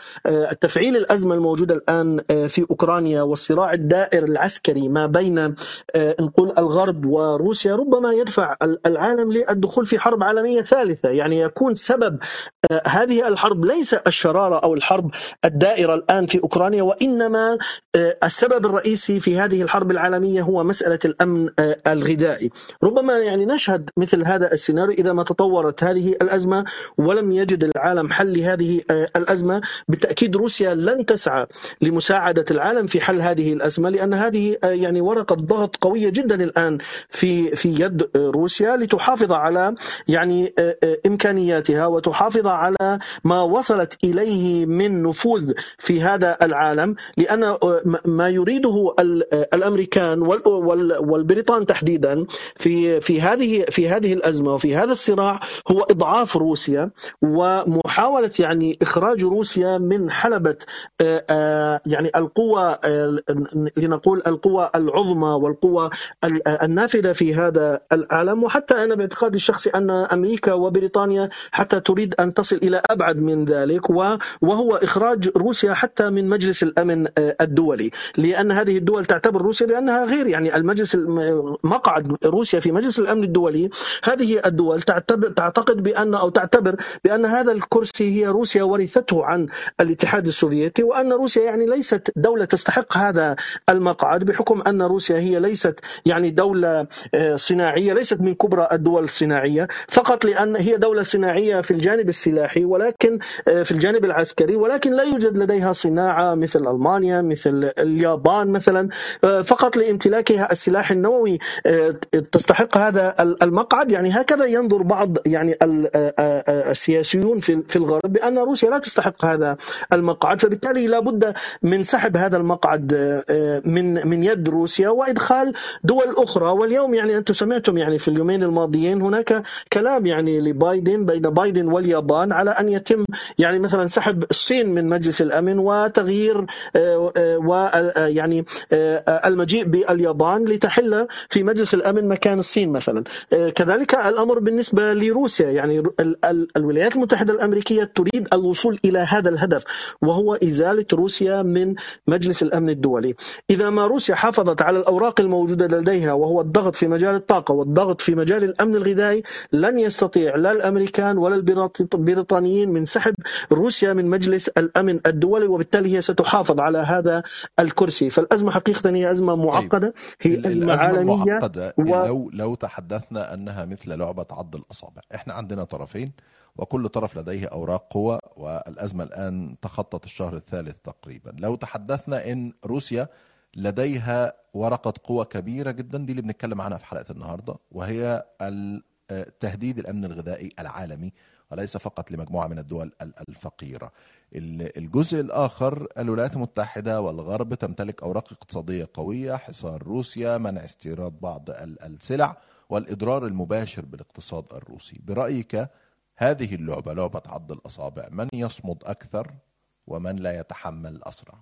تفعيل الأزمة الموجودة الآن في أوكرانيا والصراع الدائر العسكري ما بين نقول الغرب وروسيا ربما يدفع ال- العالم للدخول في حرب عالمية ثالثة يعني يكون سبب آه، هذه الحرب ليس الشرارة أو الحرب الدائرة الآن في أوكرانيا وإنما آه، السبب الرئيسي في هذه الحرب العالمية هو مسألة الأمن آه، الغذائي. ربما يعني نشهد مثل هذا السيناريو إذا ما تطورت هذه الأزمة ولم يجد العالم حل لهذه الأزمة. بالتأكيد روسيا لن تسعى لمساعدة العالم في حل هذه الأزمة لأن هذه يعني ورقة ضغط قوية جدا الآن في في يد روسيا لتحافظ على يعني آه، آه، إمكانياتها وتحافظ على ما وصلت إليه من نفوذ في هذا العالم. لأن آه، ما- يريده ال- الأمريكان وال- وال- والبريطان تحديدا في في هذه في هذه الأزمة وفي هذا الصراع هو إضعاف روسيا ومحاولة يعني إخراج روسيا من آه، يعني القوى لنقول القوى العظمى والقوى ال- النافذة في هذا العالم. وحتى أنا باعتقادي الشخصي أن أمريكا وبريطانيا حتى تريد أن تصل إلى أبعد من ذلك وهو إخراج روسيا حتى من مجلس الأمن آه، الدولي. لأن هذه الدول تعتبر روسيا بأنها غير يعني المجلس الم- مقعد روسيا في مجلس الأمن الدولي. هذه الدول تعتبر تعتقد بأن أو تعتبر بأن هذا الكرسي هي روسيا ورثته عن الاتحاد السوفيتي وأن روسيا يعني ليست دولة تستحق هذا المقعد بحكم أن روسيا هي ليست يعني دولة آه، صناعية ليست من كبرى الدول الصناعية. فقط لأن هي دولة صناعية في الجانب السلاحي ولكن آه، في الجانب العسكري ولكن لا يوجد لديها صناعة مثل ألمانيا مثل اليابان مثلا. آه، فقط لامتلاكها السلاح النووي آه، تستحق هذا المقعد. يعني هكذا ينظر بعض يعني ال- السياسيون في الغرب بأن روسيا لا تستحق هذا المقعد. فبالتالي لابد من سحب هذا المقعد من من يد روسيا وإدخال دول أخرى. واليوم يعني أنتم سمعتم يعني في اليومين الماضيين هناك كلام يعني لبايدن بين بايدن واليابان على أن يتم يعني مثلا سحب الصين من مجلس الأمن وتغيير آه، آه، و آه، المجيء باليابان لتحل في مجلس الأمن مكان الصين مثلا. كذلك الأمر بالنسبة لروسيا يعني ال- ال- الولايات المتحدة الأمريكية تريد الوصول إلى هذا الهدف وهو إزالة روسيا من مجلس الأمن الدولي. إذا ما روسيا حافظت على الأوراق الموجودة لديها وهو الضغط في مجال الطاقة والضغط في مجال الأمن الغذائي لن يستطيع لا الأمريكان ولا البريط- البريطانيين من سحب روسيا من مجلس الأمن الدولي وبالتالي هي ستحافظ على هذا الكرسي. فالأزمة حقيقة هي أزمة معقدة هي ال- أزمة الأزمة عالمية المعقدة و... لو لو تحدثنا أنها مثل لعبة عض الأصابع. إحنا عندنا طرفين وكل طرف لديه أوراق قوة والأزمة الآن تخطت الشهر الثالث تقريبا. لو تحدثنا أن روسيا لديها ورقة قوة كبيرة جدا دي اللي بنتكلم عنها في حلقة النهاردة وهي تهديد الأمن الغذائي العالمي وليس فقط لمجموعة من الدول ال- الفقيرة. ال- الجزء الآخر الولايات المتحدة والغرب تمتلك أوراق اقتصادية قوية حصار روسيا منع استيراد بعض ال- السلع والإضرار المباشر بالاقتصاد الروسي. برأيك هذه اللعبة لعبة عض الأصابع من يصمد أكثر ومن لا يتحمل أسرع؟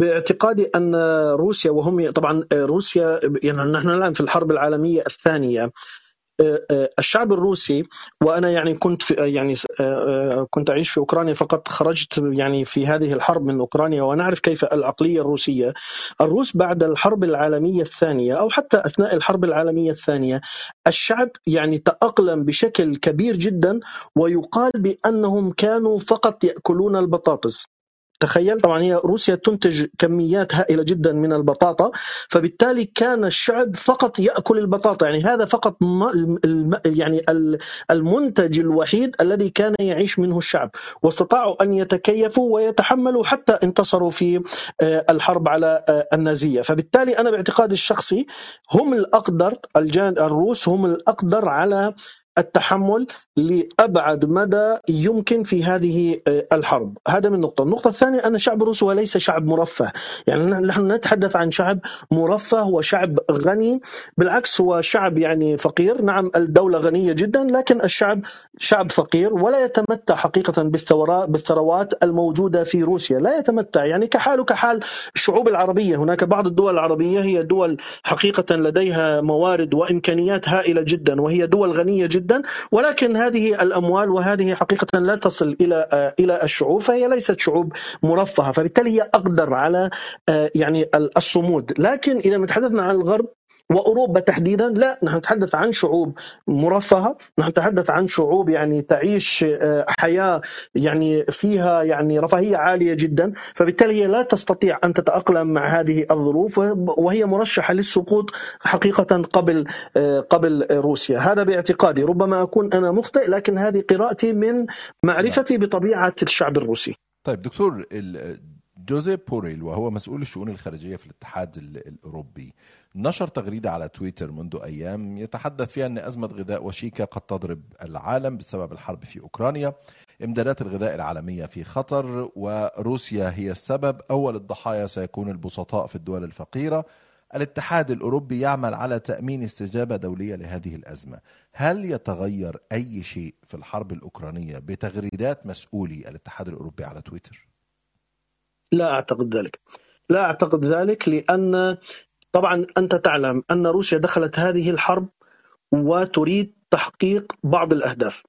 باعتقادي أن روسيا وهم طبعا روسيا يعني نحن الآن في الحرب العالمية الثانية. الشعب الروسي وأنا يعني كنت في يعني كنت أعيش في أوكرانيا فقط خرجت يعني في هذه الحرب من أوكرانيا ونعرف كيف العقلية الروسية. الروس بعد الحرب العالمية الثانية أو حتى أثناء الحرب العالمية الثانية الشعب يعني تأقلم بشكل كبير جدا ويقال بأنهم كانوا فقط يأكلون البطاطس. تخيل طبعا هي روسيا تنتج كميات هائلة جدا من البطاطا فبالتالي كان الشعب فقط يأكل البطاطا. يعني هذا فقط يعني المنتج الوحيد الذي كان يعيش منه الشعب. واستطاعوا أن يتكيفوا ويتحملوا حتى انتصروا في آه، الحرب على آه، النازية. فبالتالي أنا باعتقادي الشخصي هم الأقدر الروس هم الأقدر على التحمل لأبعد مدى يمكن في هذه آه، الحرب، هذا من نقطة، النقطة الثانية أن شعب روسيا وليس شعب مرفه، يعني نحن نتحدث عن شعب مرفه وشعب غني، بالعكس هو شعب يعني فقير، نعم الدولة غنية جدا لكن الشعب شعب فقير ولا يتمتع حقيقة بالثروات الموجودة في روسيا، لا يتمتع. يعني كحاله كحال الشعوب العربية، هناك بعض الدول العربية هي دول حقيقة لديها موارد وإمكانيات هائلة جدا وهي دول غنية جدا. ولكن هذه الأموال وهذه حقيقة لا تصل إلى إلى الشعوب فهي ليست شعوب مرفهة فبالتالي هي أقدر على آه، يعني الصمود. لكن إذا تحدثنا عن الغرب وأوروبا تحديدا لا نحن نتحدث عن شعوب مرفهة نحن نتحدث عن شعوب يعني تعيش آه، حياة يعني فيها يعني رفاهية عالية جدا. فبالتالي هي لا تستطيع أن تتأقلم مع هذه الظروف وهي مرشحة للسقوط حقيقة قبل آه، قبل روسيا. هذا باعتقادي ربما أكون أنا مخطئ لكن هذه قراءتي من معرفتي نعم. بطبيعة الشعب الروسي. طيب دكتور جوزيف بوريل وهو مسؤول الشؤون الخارجية في الاتحاد الأوروبي نشر تغريدة على تويتر منذ أيام يتحدث فيها أن أزمة غذاء وشيكة قد تضرب العالم بسبب الحرب في أوكرانيا. إمدادات الغذاء العالمية في خطر وروسيا هي السبب. أول الضحايا سيكون البسطاء في الدول الفقيرة. الاتحاد الأوروبي يعمل على تأمين استجابة دولية لهذه الأزمة. هل يتغير أي شيء في الحرب الأوكرانية بتغريدات مسؤولي الاتحاد الأوروبي على تويتر؟ لا أعتقد ذلك. لا أعتقد ذلك لأن طبعا أنت تعلم أن روسيا دخلت هذه الحرب وتريد تحقيق بعض الأهداف.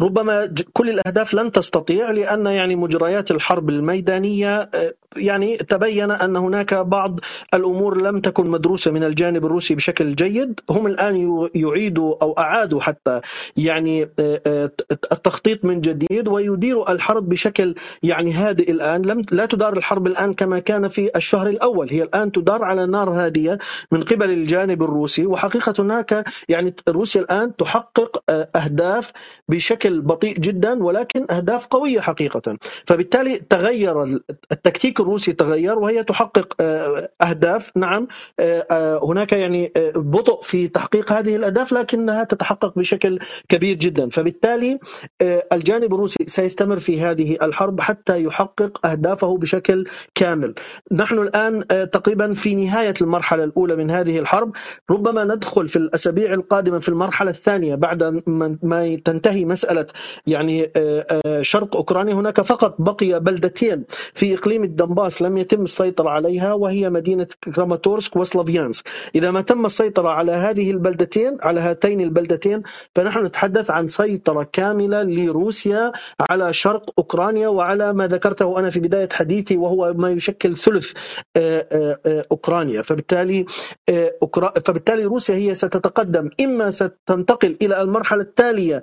ربما كل الأهداف لن تستطيع لأن يعني مجريات الحرب الميدانية آه، يعني تبين أن هناك بعض الأمور لم تكن مدروسة من الجانب الروسي بشكل جيد، هم الآن يعيدوا أو أعادوا حتى يعني آه، آه، التخطيط من جديد ويديروا الحرب بشكل يعني هادئ الآن، لم لا تدار الحرب الآن كما كان في الشهر الأول، هي الآن تدار على نار هادية من قبل الجانب الروسي. وحقيقة هناك يعني روسيا الآن تحقق أهداف بشكل بشكل بطيء جدا ولكن أهداف قوية حقيقه. فبالتالي تغير التكتيك الروسي تغير وهي تحقق آه، أهداف. نعم آه، آه، هناك يعني بطء في تحقيق هذه الأهداف لكنها تتحقق بشكل كبير جدا. فبالتالي الجانب الروسي سيستمر في هذه الحرب حتى يحقق أهدافه بشكل كامل. نحن الآن تقريبا في نهاية المرحلة الأولى من هذه الحرب. ربما ندخل في الأسابيع القادمة في المرحلة الثانية بعد ما تنتهي مسألة مساله يعني آه، آه، شرق أوكرانيا هناك فقط بقي بلدتين في إقليم الدنباس لم يتم السيطرة عليها وهي مدينة كراماتورسك وسلافيانسك. إذا ما تم السيطرة على هذه البلدتين على هاتين البلدتين فنحن نتحدث عن سيطرة كاملة لروسيا على شرق أوكرانيا وعلى ما ذكرته أنا في بداية حديثي وهو ما يشكل ثلث آه، أوكرانيا. فبالتالي فبالتالي روسيا هي ستتقدم. إما ستنتقل إلى المرحلة التالية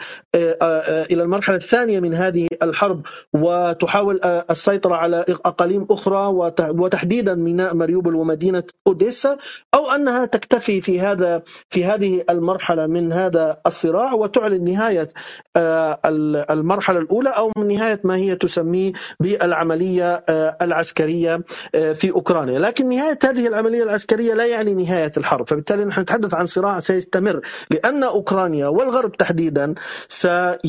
إلى المرحلة الثانية من هذه الحرب وتحاول السيطرة على أقاليم أخرى وتحديدا ميناء ماريوبل ومدينة أوديسا أو أنها تكتفي في هذا في هذه المرحلة من هذا الصراع وتعلن نهاية آه، المرحلة الأولى أو من نهاية ما هي تسميه بالعملية آه، العسكرية آه، في أوكرانيا، لكن نهاية هذه العملية العسكرية لا يعني نهاية الحرب، فبالتالي نحن نتحدث عن صراع سيستمر لأن أوكرانيا والغرب تحديدا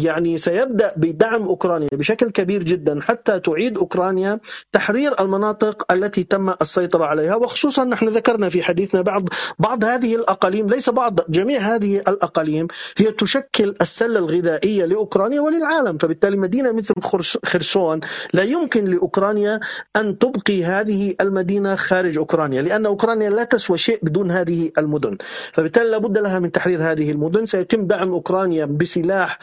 يعني سيبدأ بدعم أوكرانيا بشكل كبير جدا حتى تعيد أوكرانيا تحرير المناطق التي تم السيطرة عليها. وخصوصا نحن ذكرنا في حديثنا بعض بعض هذه الأقاليم ليس بعض جميع هذه الأقاليم هي تشكل السلة الغذائية لأوكرانيا وللعالم. فبالتالي مدينة مثل خرسون لا يمكن لأوكرانيا أن تبقي هذه المدينة خارج أوكرانيا لأن أوكرانيا لا تسوى شيء بدون هذه المدن. فبالتالي لابد لها من تحرير هذه المدن. سيتم دعم أوكرانيا بسلاح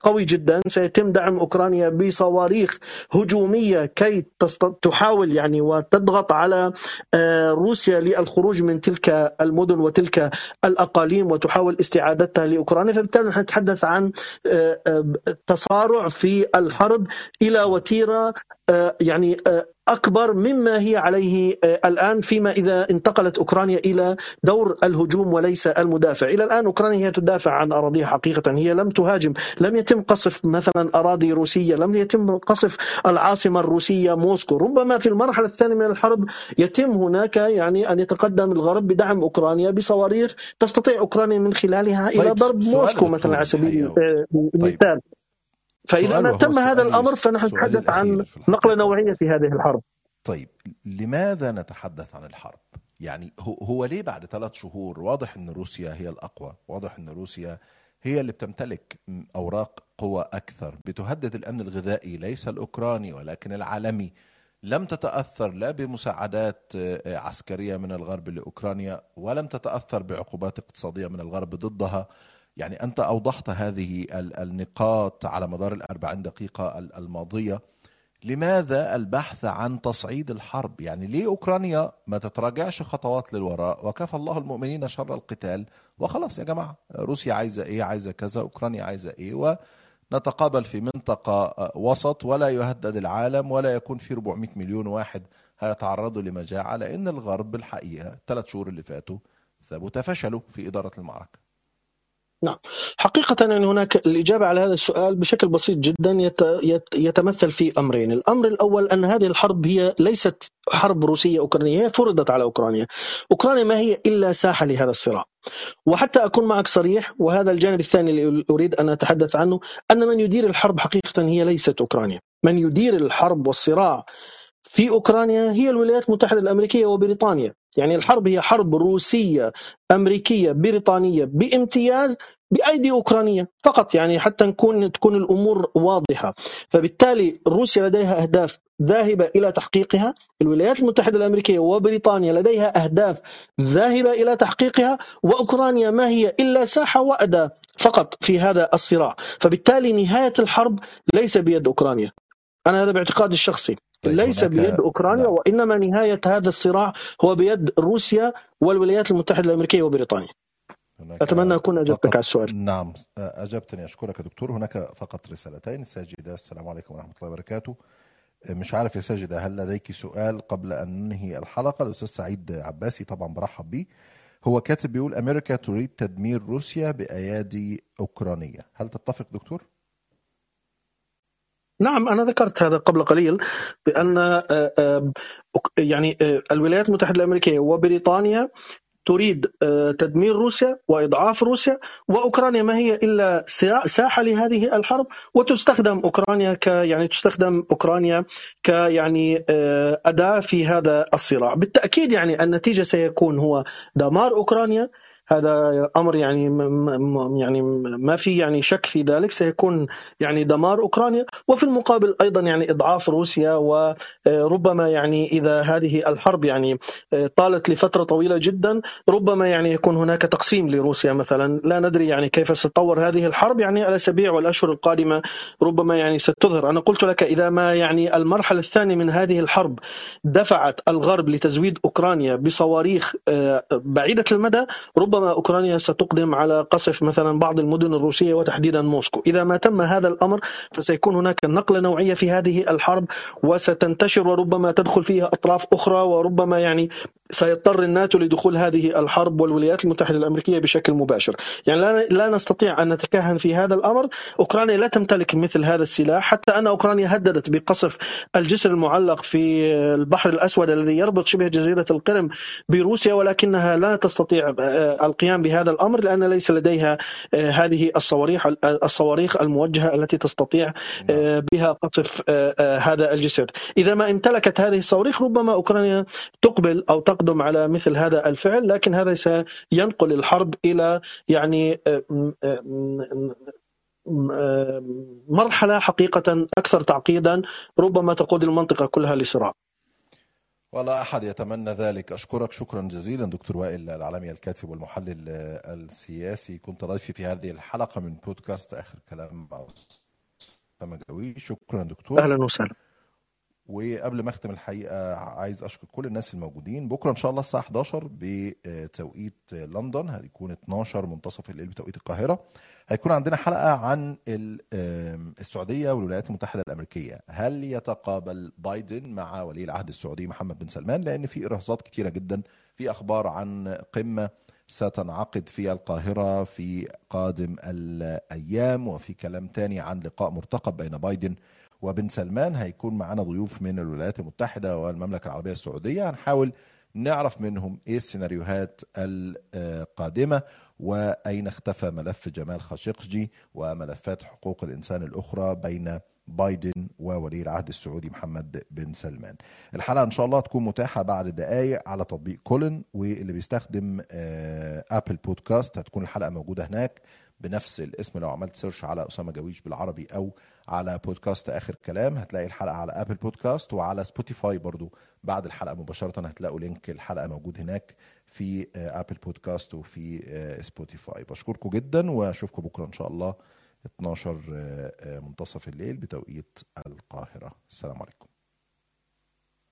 قوي جدا سيتم دعم أوكرانيا بصواريخ هجومية كي تحاول يعني وتضغط على آه، روسيا للخروج من تلك المدن وتلك الأقاليم وتحاول استعادتها لأوكرانيا. فبالتالي نحن نتحدث عن آه، آه، تسارع في الحرب إلى وتيرة آه، يعني آه، أكبر مما هي عليه آه، الآن فيما إذا انتقلت أوكرانيا إلى دور الهجوم وليس المدافع، إلى الآن أوكرانيا هي تدافع عن أراضيها حقيقة، هي لم تهاجم، لم يتم قصف مثلا أراضي روسية، لم يتم قصف العاصمة الروسية موسكو، ربما في المرحلة الثانية من الحرب يتم هناك يعني أن يتقدم الغرب بدعم أوكرانيا بصواريخ تستطيع أوكرانيا من خلالها إلى طيب، ضرب موسكو مثلا على سبيل الحقيقة. المثال. فإذا ما تم هذا الأمر فنحن نتحدث عن. نقلة نوعية في هذه الحرب. طيب لماذا نتحدث عن الحرب؟ يعني هو, ليه بعد ثلاث شهور واضح إن روسيا هي الأقوى، واضح إن روسيا هي اللي بتمتلك أوراق قوة أكثر، بتهدد الأمن الغذائي ليس الأوكراني ولكن العالمي. لم تتأثر لا بمساعدات آه، عسكرية من الغرب لأوكرانيا ولم تتأثر بعقوبات اقتصادية من الغرب ضدها. يعني أنت أوضحت هذه ال- النقاط على مدار الأربعين دقيقة ال- الماضية. لماذا البحث عن تصعيد الحرب؟ يعني ليه أوكرانيا ما تتراجعش خطوات للوراء؟ وكفى الله المؤمنين شر القتال. وخلاص يا جماعة روسيا عايزة إيه؟ عايزة كذا أوكرانيا عايزة إيه؟ ونتقابل في منطقة وسط ولا يهدد العالم ولا يكون في 400 مليون واحد هيتعرضوا لمجاعة لأن الغرب الحقيقة ثلاث شهور اللي فاتوا ثبت فشلوا في إدارة المعركة. نعم. حقيقة يعني هناك الإجابة على هذا السؤال بشكل بسيط جدا يت يت يتمثل في أمرين. الأمر الأول أن هذه الحرب هي ليست حرب روسية أوكرانية هي فرضت على أوكرانيا. أوكرانيا ما هي إلا ساحة لهذا الصراع. وحتى أكون معك صريح وهذا الجانب الثاني اللي أريد أن أتحدث عنه أن من يدير الحرب حقيقة هي ليست أوكرانيا. من يدير الحرب والصراع في أوكرانيا هي الولايات المتحدة الأمريكية وبريطانيا، يعني الحرب هي حرب روسية أمريكية بريطانية بامتياز بأيدي أوكرانية فقط يعني حتى نكون تكون الأمور واضحة، فبالتالي روسيا لديها أهداف ذاهبة إلى تحقيقها، الولايات المتحدة الأمريكية وبريطانيا لديها أهداف ذاهبة إلى تحقيقها، وأوكرانيا ما هي إلا ساحة وأداة فقط في هذا الصراع، فبالتالي نهاية الحرب ليس بيد أوكرانيا. أنا هذا باعتقادي الشخصي. طيب ليس هناك- بيد أوكرانيا نعم. وإنما نهاية هذا الصراع هو بيد روسيا والولايات المتحدة الأمريكية وبريطانيا. هناك أتمنى أكون أجبتك فقط- على السؤال. نعم أجبتني أشكرك يا دكتور هناك فقط رسالتين الساجده السلام عليكم ورحمة الله وبركاته مش عارف يا ساجدة هل لديك سؤال قبل أن ننهي الحلقة الأستاذ سعيد عباسي طبعا برحب بيه هو كاتب بيقول أمريكا تريد تدمير روسيا بأيادي أوكرانية هل تتفق دكتور نعم أنا ذكرت هذا قبل قليل بأن آه، آه، يعني آه، الولايات المتحدة الأمريكية وبريطانيا تريد تدمير روسيا وإضعاف روسيا وأوكرانيا ما هي إلا سا- ساحة لهذه الحرب وتستخدم أوكرانيا ك يعني تستخدم أوكرانيا ك يعني أداة في هذا الصراع، بالتأكيد يعني النتيجة سيكون هو دمار أوكرانيا هذا أمر يعني يعني ما في يعني شك في ذلك سيكون يعني دمار أوكرانيا. وفي المقابل أيضا يعني إضعاف روسيا وربما يعني إذا هذه الحرب يعني آه، طالت لفترة طويلة جدا ربما يعني يكون هناك تقسيم لروسيا مثلا. لا ندري يعني كيف ستطور هذه الحرب يعني الاسابيع والأشهر القادمة ربما يعني ستظهر. أنا قلت لك إذا ما يعني المرحلة الثانية من هذه الحرب دفعت الغرب لتزويد أوكرانيا بصواريخ آه، بعيدة المدى ربما أوكرانيا ستقدم على قصف مثلا بعض المدن الروسية وتحديدا موسكو. إذا ما تم هذا الأمر فسيكون هناك نقلة نوعية في هذه الحرب وستنتشر وربما تدخل فيها أطراف أخرى وربما يعني سيضطر الناتو لدخول هذه الحرب والولايات المتحدة الأمريكية بشكل مباشر، يعني لا نستطيع أن نتكهن في هذا الأمر، أوكرانيا لا تمتلك مثل هذا السلاح، حتى أن أوكرانيا هددت بقصف الجسر المعلق في البحر الأسود الذي يربط شبه جزيرة القرم بروسيا ولكنها لا تستطيع آه، القيام بهذا الأمر لأن ليس لديها آه، هذه الصواريخ الصواريخ الموجهة التي تستطيع آه، بها قصف آه، آه، هذا الجسر، إذا ما امتلكت هذه الصواريخ ربما أوكرانيا تقبل أو تقدم على مثل هذا الفعل لكن هذا سينقل الحرب إلى يعني آه، آه، آه، مرحلة حقيقة أكثر تعقيدا ربما تقود المنطقة كلها لصراع. ولا أحد يتمنى ذلك. أشكرك. شكرا جزيلا دكتور وائل العالمي الكاتب والمحلل السياسي. كنت ضيفي في هذه الحلقة من بودكاست آخر كلام مع أسامة جوي. شكرا دكتور. أهلا وسهلا. وقبل ما أختم الحقيقة عايز أشكر كل الناس الموجودين. بكرة إن شاء الله الساعة 11 بتوقيت لندن. هيكون 12 منتصف الليل بتوقيت القاهرة. هيكون عندنا حلقة عن السعودية والولايات المتحدة الأمريكية. هل يتقابل بايدن مع ولي العهد السعودي محمد بن سلمان؟ لأن في إرهاصات كتيرة جدا في أخبار عن قمة ستنعقد في القاهرة في قادم الأيام وفي كلام تاني عن لقاء مرتقب بين بايدن وبن سلمان. هيكون معنا ضيوف من الولايات المتحدة والمملكة العربية السعودية. هنحاول نعرف منهم إيه السيناريوهات القادمة. وأين اختفى ملف جمال خاشقجي وملفات حقوق الإنسان الأخرى بين بايدن وولي العهد السعودي محمد بن سلمان. الحلقة إن شاء الله تكون متاحة بعد دقائق على تطبيق Callin واللي بيستخدم آه، Apple Podcasts هتكون الحلقة موجودة هناك بنفس الاسم لو عملت search على أسامة جويش بالعربي أو على بودكاست آخر كلام. هتلاقي الحلقة على Apple Podcasts وعلى Spotify برضو. بعد الحلقة مباشرة هتلاقوا link الحلقة موجود هناك في آه، Apple Podcasts وفي آه، Spotify بشكركم جدا وأشوفكم بكرة إن شاء الله 12 آه، آه، منتصف الليل بتوقيت القاهرة. السلام عليكم.